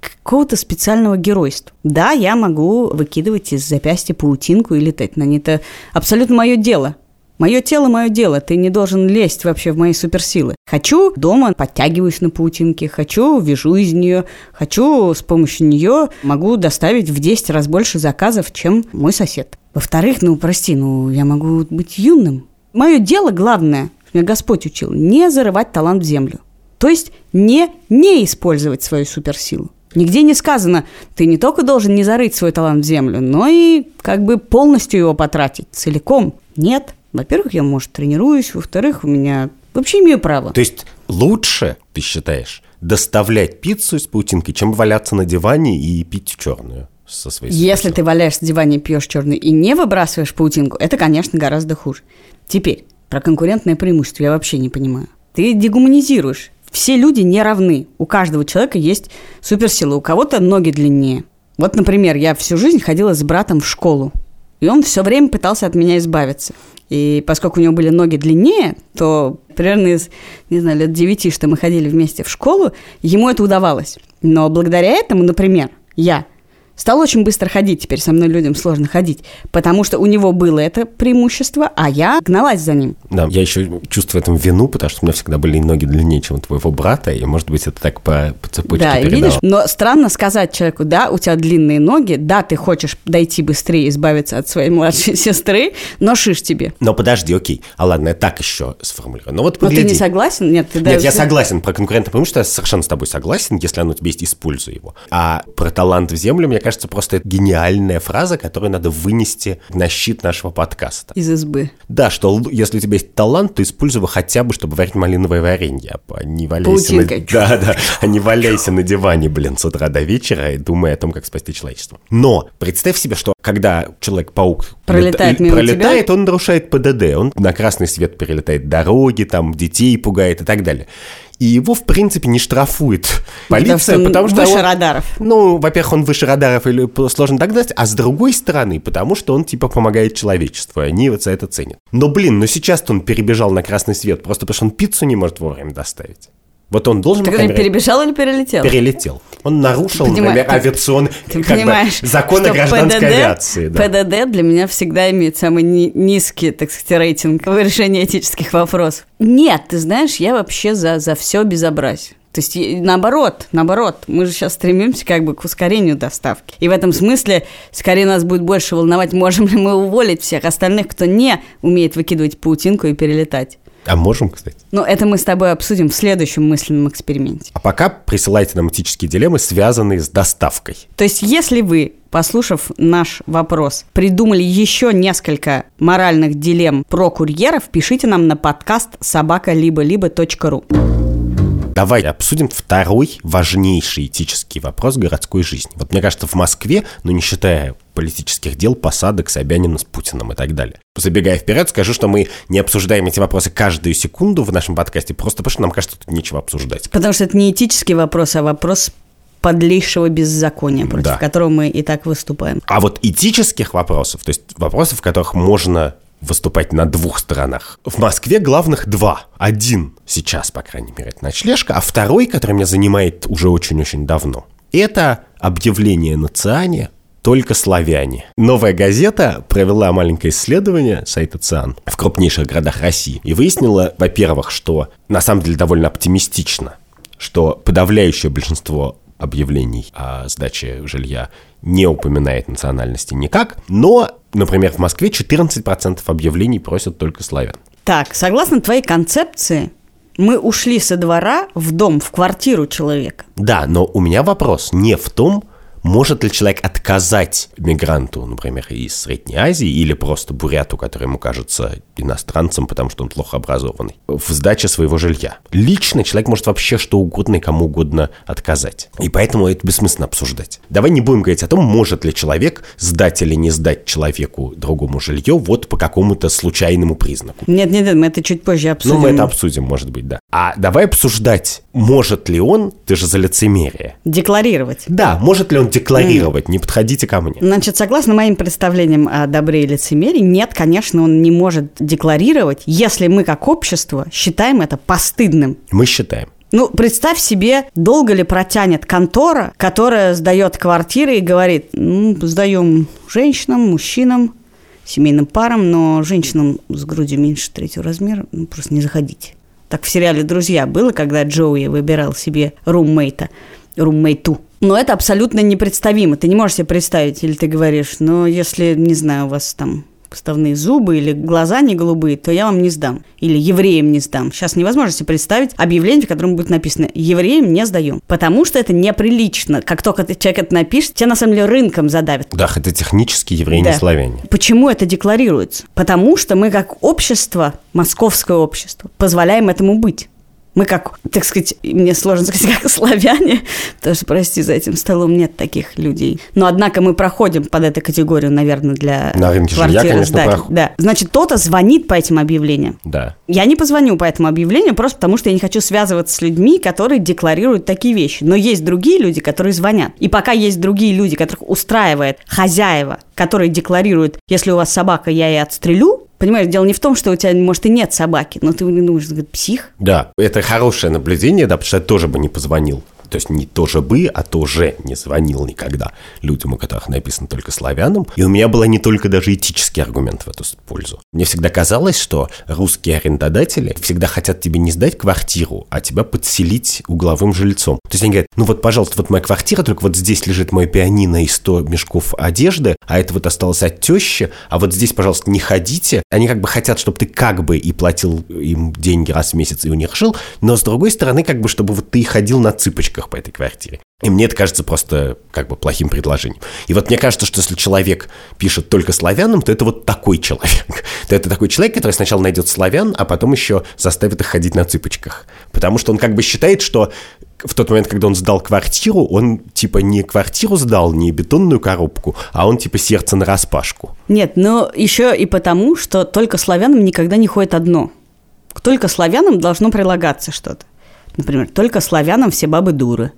какого-то специального геройства. Да, я могу выкидывать из запястья паутинку и летать на ней. Это абсолютно мое дело. Мое тело – мое дело. Ты не должен лезть вообще в мои суперсилы. Хочу дома, подтягиваюсь на паутинке. Хочу, вяжу из нее. Хочу с помощью нее могу доставить в 10 раз больше заказов, чем мой сосед. Во-вторых, ну, прости, ну, я могу быть юным. Мое дело главное, меня Господь учил, не зарывать талант в землю. То есть не не использовать свою суперсилу. Нигде не сказано, ты не только должен не зарыть свой талант в землю, но и как бы полностью его потратить целиком. Нет. Во-первых, я, может, тренируюсь, во-вторых, у меня вообще имею право.
То есть лучше, ты считаешь, доставлять пиццу из паутинки, чем валяться на диване и пить черную? со своей
Если ты валяешься на диване, пьешь черную и не выбрасываешь паутинку, это, конечно, гораздо хуже. Теперь, про конкурентное преимущество я вообще не понимаю. ты дегуманизируешь. Все люди не равны. У каждого человека есть суперсила. У кого-то ноги длиннее. Вот, например, я всю жизнь ходила с братом в школу. И он все время пытался от меня избавиться. И поскольку у него были ноги длиннее, то примерно из, не знаю, лет девяти, что мы ходили вместе в школу, ему это удавалось. Но благодаря этому, например, я стал очень быстро ходить, теперь со мной людям сложно ходить, потому что у него было это преимущество, а я гналась за ним.
Да, я еще чувствую в этом вину, потому что у меня всегда были ноги длиннее, чем у твоего брата, и, может быть, это так по, по цепочке
Да,
передало.
видишь, но странно сказать человеку, да, у тебя длинные ноги, да, ты хочешь дойти быстрее, избавиться от своей младшей сестры, но шиш тебе.
Но подожди, окей. А ладно, я так еще сформулирую. Ну вот
Но ты
погляди.
не согласен? Нет, ты
Нет, я согласен про конкурента, потому что я совершенно с тобой согласен, если оно у тебя есть, используй его. А про талант в землю, мне кажется, просто это гениальная фраза, которую надо вынести на щит нашего подкаста.
Из избы.
Да, что если у тебя есть талант, то используй его хотя бы, чтобы варить малиновое варенье, а не валяйся на... Да, да, а не валяйся на диване, блин, с утра до вечера и думай о том, как спасти человечество. Но представь себе, что когда Человек-паук
Пролетает
лета-
мимо
пролетает, он нарушает ПДД, он на красный свет перелетает дороги, там детей пугает и так далее. И его, в принципе, не штрафует полиция,
он
потому что...
выше
он-
радаров.
ну, во-первых, он выше радаров или сложно догнать, а с другой стороны, потому что он типа помогает человечеству, и они вот за это ценят. Но, блин, ну сейчас-то он перебежал на красный свет, просто потому что он пиццу не может вовремя доставить. Вот он должен,
Ты
мере,
перебежал или перелетел?
перелетел. Он нарушил,
Ты понимаешь-
например, авиационный
Ты
как бы,
понимаешь,
законы гражданской
ПДД
авиации. да.
ПДД для меня всегда имеет самый ни- низкий, так сказать, рейтинг в решении этических вопросов. Нет, ты знаешь, я вообще за, за все безобразие. То есть, наоборот, наоборот, мы же сейчас стремимся как бы к ускорению доставки. И в этом смысле, скорее нас будет больше волновать, можем ли мы уволить всех остальных, кто не умеет выкидывать паутинку и перелетать.
А можем, кстати.
Но это мы с тобой обсудим в следующем мысленном эксперименте.
А пока присылайте нам этические дилеммы, связанные с доставкой.
То есть, если вы, послушав наш вопрос, придумали еще несколько моральных дилемм про курьеров, пишите нам на подкаст собака-либо-либо.ру.
Давай обсудим второй важнейший этический вопрос городской жизни. Вот мне кажется, в Москве, ну не считая политических дел, посадок Собянина с Путиным и так далее. Забегая вперед, скажу, что мы не обсуждаем эти вопросы каждую секунду в нашем подкасте, просто потому что нам кажется, тут нечего обсуждать.
Потому что это не этический вопрос, а вопрос подлейшего беззакония, против
Да.
которого мы и так выступаем.
А вот этических вопросов, то есть вопросов, в которых можно выступать на двух сторонах. В Москве главных два. Один сейчас, по крайней мере, это ночлежка, а второй, который меня занимает уже очень-очень давно, это объявление на ЦИАНе «Только славяне». Новая газета провела маленькое исследование сайта ЦИАН в крупнейших городах России и выяснила, во-первых, что на самом деле довольно оптимистично, что подавляющее большинство объявлений о сдаче жилья не упоминает национальности никак, но, например, в Москве 14% объявлений просят только славян.
Так, согласно твоей концепции, мы ушли со двора в дом, в квартиру человека.
Да, но у меня вопрос не в том, может ли человек отказать мигранту, например, из Средней Азии или просто буряту, который ему кажется иностранцем, потому что он плохо образованный, в сдаче своего жилья. Лично человек может вообще что угодно и кому угодно отказать. И поэтому это бессмысленно обсуждать. Давай не будем говорить о том, может ли человек сдать или не сдать человеку другому жилье вот по какому-то случайному признаку.
Нет, нет, нет, мы это чуть позже обсудим.
Ну, мы это обсудим, может быть, да. А давай обсуждать, может ли он, ты же за лицемерие,
Декларировать.
да, может ли он декларировать, не подходите ко мне.
Значит, согласно моим представлениям о добре и лицемерии, нет, конечно, он не может декларировать, если мы как общество считаем это постыдным.
Мы считаем.
Ну, представь себе, долго ли протянет контора, которая сдает квартиры и говорит, ну, сдаем женщинам, мужчинам, семейным парам, но женщинам с грудью меньше третьего размера, ну, просто не заходите. Так в сериале «Друзья» было, когда Джоуи выбирал себе руммейта, руммейту. Но это абсолютно непредставимо. Ты не можешь себе представить, или ты говоришь, но если, не знаю, у вас там вставные зубы или глаза не голубые, то я вам не сдам. Или евреям не сдам. Сейчас невозможно себе представить объявление, в котором будет написано «евреям не сдаем». Потому что это неприлично. Как только ты, человек это напишет, тебя на самом деле рынком задавят.
Да, хотя технически евреи
Да.
не славяне.
Почему это декларируется? Потому что мы как общество, московское общество, позволяем этому быть. Мы как, так сказать, мне сложно сказать, как славяне, потому что, прости, за этим столом нет таких людей. Но, однако, мы проходим под эту категорию, наверное, для
На рынке жилья,
квартиры
конечно, проход-
Да. Значит, кто-то звонит по этим объявлениям.
Да.
Я не позвоню по этому объявлению, просто потому что я не хочу связываться с людьми, которые декларируют такие вещи. Но есть другие люди, которые звонят. И пока есть другие люди, которых устраивает хозяева, которые декларируют, если у вас собака, я и отстрелю, Понимаешь, дело не в том, что у тебя, может, и нет собаки, но ты ну, псих.
Да, это хорошее наблюдение, да, потому что я тоже бы не позвонил. То есть не тоже бы, а тоже не звонил никогда людям, у которых написано только славянам. И у меня был не только даже этический аргумент в эту пользу. Мне всегда казалось, что русские арендодатели всегда хотят тебе не сдать квартиру, а тебя подселить угловым жильцом. То есть они говорят, ну вот, пожалуйста, вот моя квартира, только вот здесь лежит мое пианино и 100 мешков одежды, а это вот осталось от тещи, а вот здесь, пожалуйста, не ходите. Они как бы хотят, чтобы ты как бы и платил им деньги раз в месяц и у них жил, но с другой стороны, как бы, чтобы вот ты ходил на цыпочках по этой квартире. И мне это кажется просто как бы плохим предложением. И вот мне кажется, что если человек пишет только славянам, то это вот такой человек. То это такой человек, который сначала найдет славян, а потом еще заставит их ходить на цыпочках. Потому что он как бы считает, что в тот момент, когда он сдал квартиру, он типа не квартиру сдал, не бетонную коробку, а он типа сердце на распашку.
Нет, но еще и потому, что только славянам никогда не ходит одно. Только славянам должно прилагаться что-то. Например, только славянам все бабы дуры.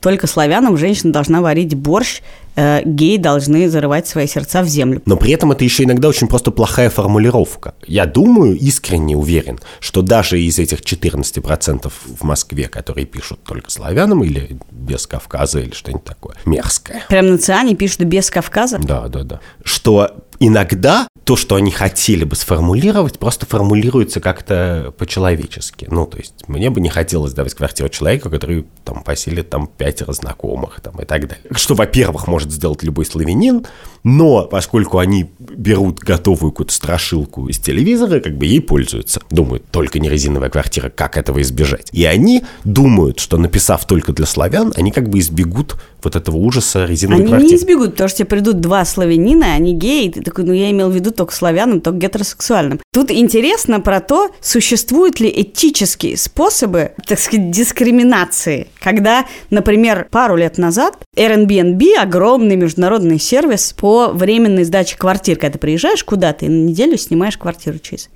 Только славянам женщина должна варить борщ, э, геи должны зарывать свои сердца в землю.
Но при этом это еще иногда очень просто плохая формулировка. Я думаю, искренне уверен, что даже из этих 14% в Москве, которые пишут только славянам или без Кавказа или что-нибудь такое, мерзкое.
Прям на Циане пишут без Кавказа.
Да, да, да. Что иногда то, что они хотели бы сформулировать, просто формулируется как-то по-человечески. Ну, то есть мне бы не хотелось давать квартиру человеку, который там поселит там пятеро знакомых там, и так далее. Что, во-первых, может сделать любой славянин, но поскольку они берут готовую какую-то страшилку из телевизора, как бы ей пользуются. Думают, только не резиновая квартира, как этого избежать. И они думают, что написав только для славян, они как бы избегут вот этого ужаса резиновой
Они
квартиры.
не избегут, потому что тебе придут два славянина, они геи, и ты такой, ну я имел в виду только славянам, только гетеросексуальным. Тут интересно про то, существуют ли этические способы, так сказать, дискриминации, когда, например, пару лет назад Airbnb, огромный международный сервис по временной сдаче квартир, когда ты приезжаешь куда-то и на неделю снимаешь квартиру через.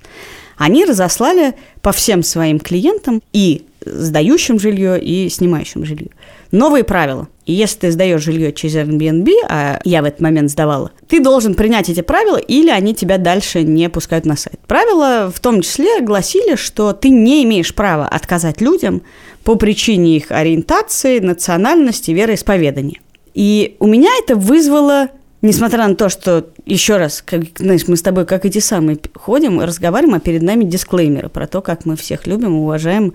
Они разослали по всем своим клиентам и сдающим жилье, и снимающим жилье. Новые правила. И если ты сдаешь жилье через Airbnb, а я в этот момент сдавала, ты должен принять эти правила, или они тебя дальше не пускают на сайт. Правила в том числе гласили, что ты не имеешь права отказать людям по причине их ориентации, национальности, вероисповедания. И у меня это вызвало Несмотря на то, что, еще раз, как, знаешь, мы с тобой, как эти самые, ходим разговариваем, а перед нами дисклеймеры про то, как мы всех любим, уважаем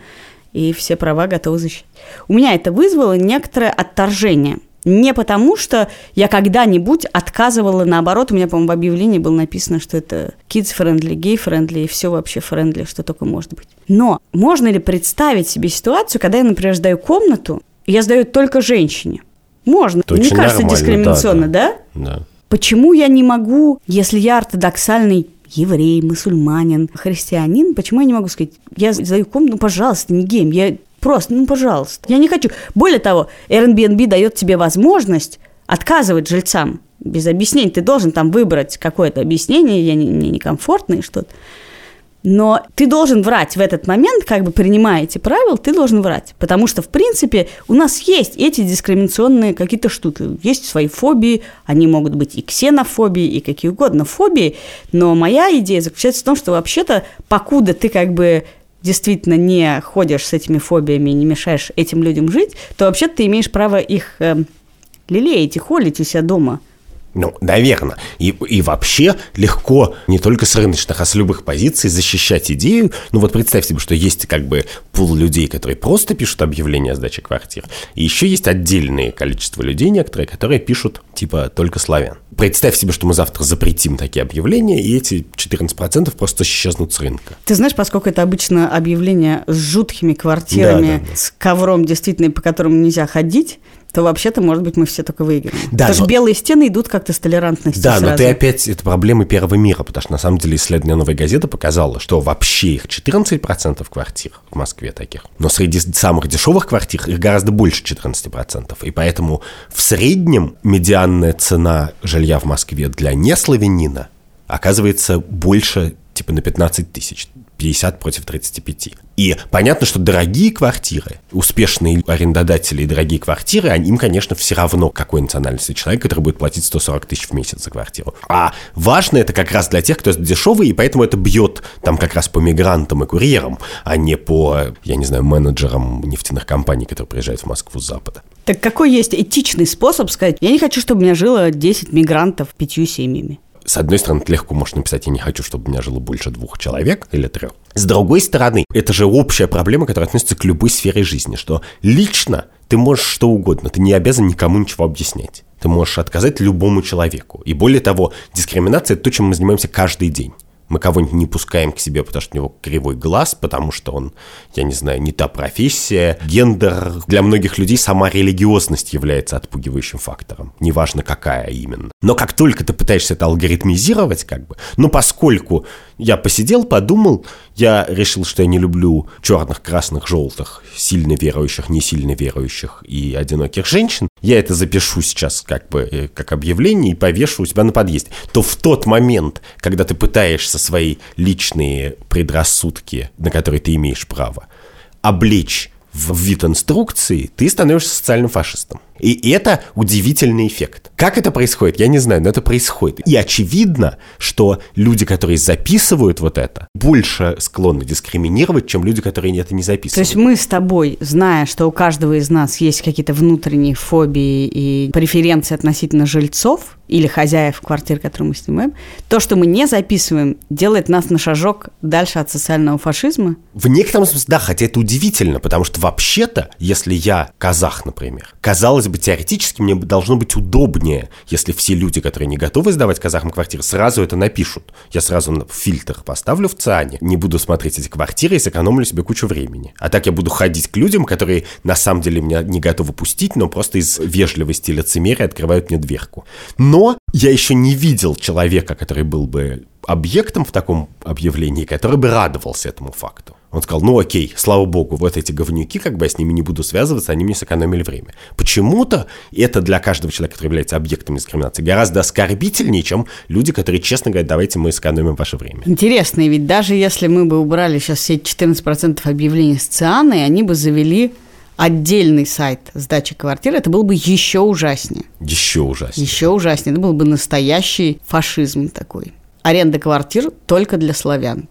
и все права готовы защитить. У меня это вызвало некоторое отторжение. Не потому, что я когда-нибудь отказывала, наоборот, у меня, по-моему, в объявлении было написано, что это kids-friendly, gay-friendly и все вообще friendly, что только может быть. Но можно ли представить себе ситуацию, когда я, например, сдаю комнату, и я сдаю только женщине? Можно.
Это
Мне кажется, дискриминационно, да?
Да.
Почему я не могу, если я ортодоксальный еврей, мусульманин, христианин, почему я не могу сказать, я сдаю комнату, ну, пожалуйста, не гейм, я просто, ну, пожалуйста, я не хочу. Более того, Airbnb дает тебе возможность отказывать жильцам без объяснений. Ты должен там выбрать какое-то объяснение, я не, мне некомфортно и что-то. Но ты должен врать в этот момент, как бы принимая эти правила, ты должен врать. Потому что, в принципе, у нас есть эти дискриминационные какие-то штуки. Есть свои фобии, они могут быть и ксенофобии, и какие угодно фобии. Но моя идея заключается в том, что вообще-то, покуда ты как бы действительно не ходишь с этими фобиями не мешаешь этим людям жить, то вообще-то ты имеешь право их э, лелеять и холить у себя дома.
Ну, наверное. И, и вообще легко не только с рыночных, а с любых позиций защищать идею. Ну вот представь себе, что есть как бы пул людей, которые просто пишут объявления о сдаче квартир. И еще есть отдельное количество людей некоторые, которые пишут типа только славян. Представь себе, что мы завтра запретим такие объявления, и эти 14% просто исчезнут с рынка.
Ты знаешь, поскольку это обычно объявление с жуткими квартирами,
Да, да, да.
с ковром действительно, по которому нельзя ходить, то вообще-то, может быть, мы все только выиграем.
Да,
Потому что
но-
белые стены идут как-то с толерантностью
Да, но
сразу.
ты опять, это проблемы первого мира, потому что на самом деле исследование «Новой газеты» показало, что вообще их 14% квартир в Москве таких, но среди самых дешевых квартир их гораздо больше 14%, и поэтому в среднем медианная цена жилья в Москве для неславянина оказывается больше типа на 15 тысяч. 50 против 35. И понятно, что дорогие квартиры, успешные арендодатели и дорогие квартиры, они- им, конечно, все равно, какой национальности человек, который будет платить 140 тысяч в месяц за квартиру. А важно это как раз для тех, кто дешевый, и поэтому это бьет там как раз по мигрантам и курьерам, а не по, я не знаю, менеджерам нефтяных компаний, которые приезжают в Москву с Запада.
Так какой есть этичный способ сказать, я не хочу, чтобы у меня жило 10 мигрантов пятью семьями?
С одной стороны, ты легко можешь написать, я не хочу, чтобы у меня жило больше двух человек или трех. С другой стороны, это же общая проблема, которая относится к любой сфере жизни, что лично ты можешь что угодно, ты не обязан никому ничего объяснять. Ты можешь отказать любому человеку. И более того, дискриминация – это то, чем мы занимаемся каждый день. Мы кого-нибудь не пускаем к себе, потому что у него кривой глаз, потому что он, я не знаю, не та профессия, гендер. Для многих людей сама религиозность является отпугивающим фактором. Неважно, какая именно. Но как только ты пытаешься это алгоритмизировать, как бы, ну, поскольку я посидел, подумал, я решил, что я не люблю черных, красных, желтых, сильно верующих, не сильно верующих и одиноких женщин, я это запишу сейчас как бы э, как объявление и повешу у себя на подъезде, то в тот момент, когда ты пытаешься свои личные предрассудки, на которые ты имеешь право, облечь в вид инструкции, ты становишься социальным фашистом. И это удивительный эффект. Как это происходит, я не знаю, но это происходит. И очевидно, что люди, которые записывают вот это, больше склонны дискриминировать, чем люди, которые это не
То
записывают.
есть мы с тобой, зная, что у каждого из нас есть какие-то внутренние фобии и преференции относительно жильцов или хозяев квартир, которые мы снимаем, то, что мы не записываем, делает нас на шажок дальше от социального фашизма.
В некотором смысле, да, хотя это удивительно, потому что вообще-то, если я казах, например, казалось бы, теоретически мне должно быть удобнее, если все люди, которые не готовы сдавать казахам квартиры, сразу это напишут. Я сразу фильтр поставлю в ЦИАНе, не буду смотреть эти квартиры и сэкономлю себе кучу времени. А так я буду ходить к людям, которые на самом деле меня не готовы пустить, но просто из вежливости и лицемерия открывают мне дверку. Но я еще не видел человека, который был бы объектом в таком объявлении, который бы радовался этому факту. Он сказал, ну окей, слава богу, вот эти говнюки, как бы я с ними не буду связываться, они мне сэкономили время. Почему-то это для каждого человека, который является объектом дискриминации, гораздо оскорбительнее, чем люди, которые честно говорят, давайте мы сэкономим ваше время.
Интересно, ведь даже если мы бы убрали сейчас все эти 14% объявлений с ЦИАНой, они бы завели отдельный сайт сдачи квартир, это было бы еще ужаснее.
Еще ужаснее.
Еще ужаснее. Это был бы настоящий фашизм такой. Аренда квартир только для славян.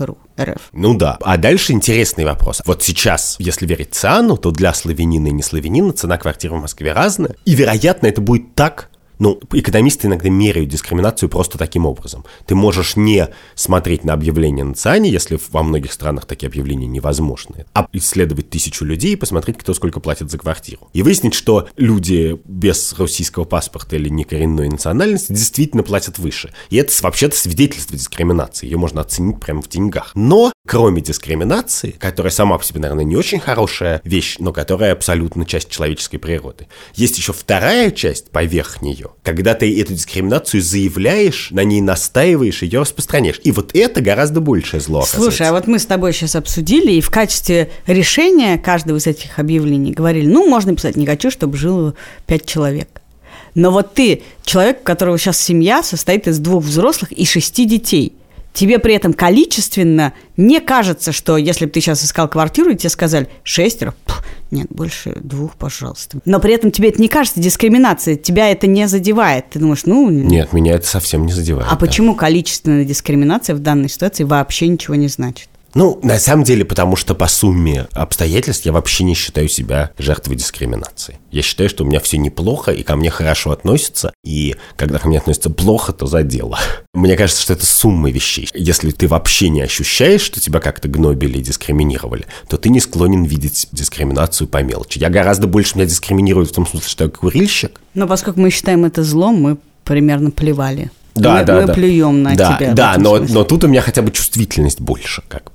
.ру, РФ.
Ну да. А дальше интересный вопрос. Вот сейчас, если верить ЦИАНу, то для славянина и не славянина цена квартиры в Москве разная. И, вероятно, это будет так, ну, экономисты иногда меряют дискриминацию просто таким образом. Ты можешь не смотреть на объявления на ЦИАНе, если во многих странах такие объявления невозможны, а исследовать тысячу людей и посмотреть, кто сколько платит за квартиру. И выяснить, что люди без российского паспорта или некоренной национальности действительно платят выше. И это вообще-то свидетельство дискриминации. Ее можно оценить прямо в деньгах. Но, кроме дискриминации, которая сама по себе, наверное, не очень хорошая вещь, но которая абсолютно часть человеческой природы, есть еще вторая часть поверх нее, когда ты эту дискриминацию заявляешь, на ней настаиваешь, ее распространяешь. И вот это гораздо большее зло.
Слушай, а вот мы с тобой сейчас обсудили, и в качестве решения каждого из этих объявлений говорили, ну, можно писать, не хочу, чтобы жило пять человек. Но вот ты, человек, у которого сейчас семья состоит из двух взрослых и шести детей, тебе при этом количественно не кажется, что если бы ты сейчас искал квартиру, и тебе сказали шестеро, пф, нет, больше двух, пожалуйста. Но при этом тебе это не кажется дискриминацией, тебя это не задевает. Ты думаешь, ну...
Нет, меня это совсем не задевает.
А
да.
почему количественная дискриминация в данной ситуации вообще ничего не значит?
Ну, на самом деле, потому что по сумме обстоятельств я вообще не считаю себя жертвой дискриминации. Я считаю, что у меня все неплохо, и ко мне хорошо относятся, и когда ко мне относятся плохо, то за дело. Мне кажется, что это сумма вещей. Если ты вообще не ощущаешь, что тебя как-то гнобили и дискриминировали, то ты не склонен видеть дискриминацию по мелочи. Я гораздо больше меня дискриминируют в том смысле, что я курильщик,
Но поскольку мы считаем это злом, мы примерно плевали.
Да,
мы,
да,
мы
да.
плюем на
да,
тебя.
Да, но,
смысле.
но тут у меня хотя бы чувствительность больше, как.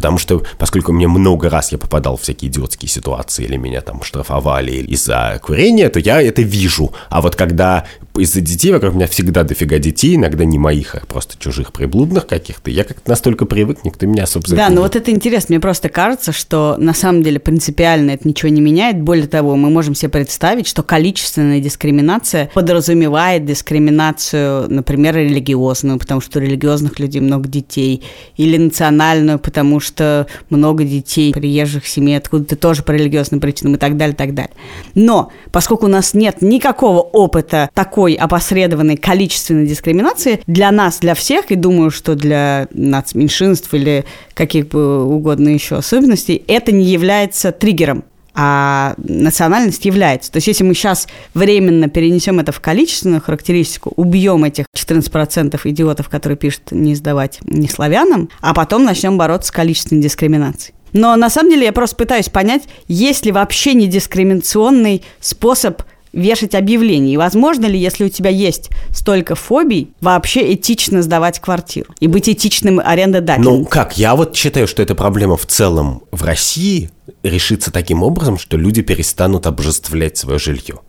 Потому что, поскольку мне много раз я попадал в всякие идиотские ситуации, или меня там штрафовали из-за курения, то я это вижу. А вот когда из-за детей, вокруг меня всегда дофига детей, иногда не моих, а просто чужих приблудных каких-то, я как-то настолько привык, никто меня, собственно...
Да, но ну вот это интересно. Мне просто кажется, что на самом деле принципиально это ничего не меняет. Более того, мы можем себе представить, что количественная дискриминация подразумевает дискриминацию, например, религиозную, потому что у религиозных людей много детей, или национальную, потому что много детей, приезжих семей откуда-то тоже по религиозным причинам и так далее, и так далее. Но поскольку у нас нет никакого опыта такой опосредованной количественной дискриминации, для нас, для всех, и думаю, что для нацменьшинств или каких бы угодно еще особенностей, это не является триггером а национальность является. То есть если мы сейчас временно перенесем это в количественную характеристику, убьем этих 14% идиотов, которые пишут не сдавать не славянам, а потом начнем бороться с количественной дискриминацией. Но на самом деле я просто пытаюсь понять, есть ли вообще недискриминационный способ вешать объявления. И возможно ли, если у тебя есть столько фобий, вообще этично сдавать квартиру и быть этичным арендодателем?
Ну как, я вот считаю, что эта проблема в целом в России решится таким образом, что люди перестанут обожествлять свое жилье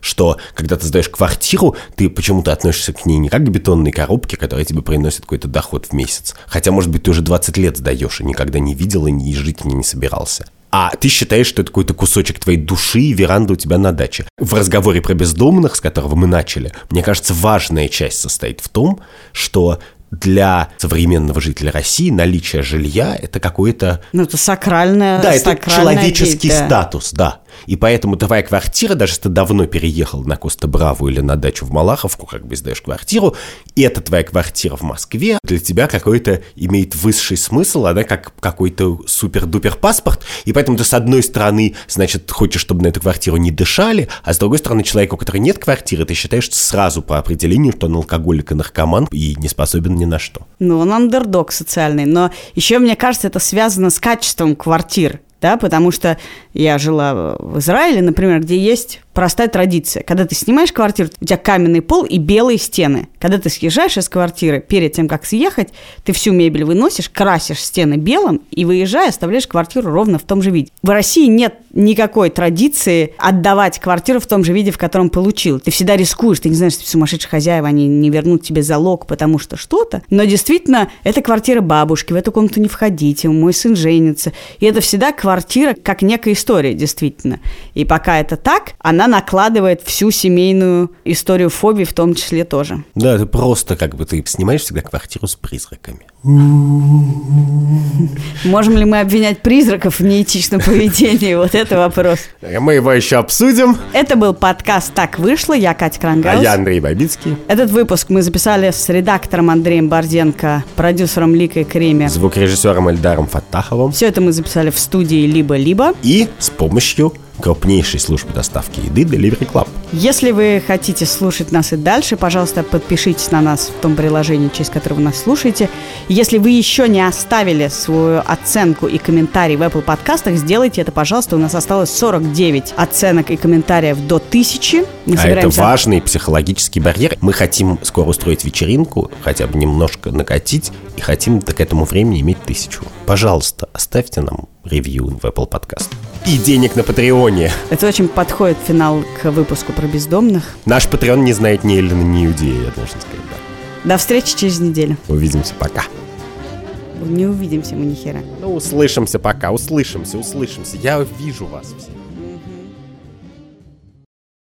что когда ты сдаешь квартиру, ты почему-то относишься к ней не как к бетонной коробке, которая тебе приносит какой-то доход в месяц. Хотя, может быть, ты уже 20 лет сдаешь и никогда не видел и не жить не собирался а ты считаешь, что это какой-то кусочек твоей души и веранда у тебя на даче. В разговоре про бездомных, с которого мы начали, мне кажется, важная часть состоит в том, что для современного жителя России наличие жилья это какое-то...
Ну, это сакральное...
Да, это человеческий вещь, да. статус, да. И поэтому твоя квартира, даже если ты давно переехал на Коста-Браву или на дачу в Малаховку, как бы сдаешь квартиру, и это твоя квартира в Москве, для тебя какой-то имеет высший смысл, она как какой-то супер-дупер паспорт, и поэтому ты с одной стороны, значит, хочешь, чтобы на эту квартиру не дышали, а с другой стороны, человеку, у которого нет квартиры, ты считаешь сразу по определению, что он алкоголик и наркоман и не способен ни на что.
Ну, он андердог социальный, но еще, мне кажется, это связано с качеством квартир да, потому что я жила в Израиле, например, где есть простая традиция. Когда ты снимаешь квартиру, у тебя каменный пол и белые стены. Когда ты съезжаешь из квартиры, перед тем, как съехать, ты всю мебель выносишь, красишь стены белым и, выезжая, оставляешь квартиру ровно в том же виде. В России нет никакой традиции отдавать квартиру в том же виде, в котором получил. Ты всегда рискуешь, ты не знаешь, что сумасшедшие хозяева, они не вернут тебе залог, потому что что-то. Но действительно, это квартира бабушки, в эту комнату не входите, мой сын женится. И это всегда квартира как некая история, действительно. И пока это так, она накладывает всю семейную историю фобии в том числе тоже.
Да, это просто как бы ты снимаешь всегда квартиру с призраками.
Можем ли мы обвинять призраков в неэтичном поведении? Вот это вопрос.
Мы его еще обсудим.
Это был подкаст «Так вышло». Я Катя Крангаус.
А я Андрей Бабицкий.
Этот выпуск мы записали с редактором Андреем Борденко, продюсером Ликой Креме,
звукорежиссером Эльдаром Фаттаховым.
Все это мы записали в студии «Либо-либо».
И с помощью крупнейшей службы доставки еды Delivery Club.
Если вы хотите слушать нас и дальше, пожалуйста, подпишитесь на нас в том приложении, через которое вы нас слушаете. Если вы еще не оставили свою оценку и комментарий в Apple подкастах, сделайте это, пожалуйста. У нас осталось 49 оценок и комментариев до 1000.
Мы а это важный психологический барьер. Мы хотим скоро устроить вечеринку, хотя бы немножко накатить, и хотим к этому времени иметь тысячу. Пожалуйста, оставьте нам ревью в Apple Podcast. И денег на Патреоне.
Это очень подходит финал к выпуску про бездомных.
Наш Патреон не знает ни Эллина, ни Иудея, я должен сказать, да.
До встречи через неделю.
Увидимся, пока.
Не увидимся мы ни хера.
Ну, услышимся пока, услышимся, услышимся. Я вижу вас всех.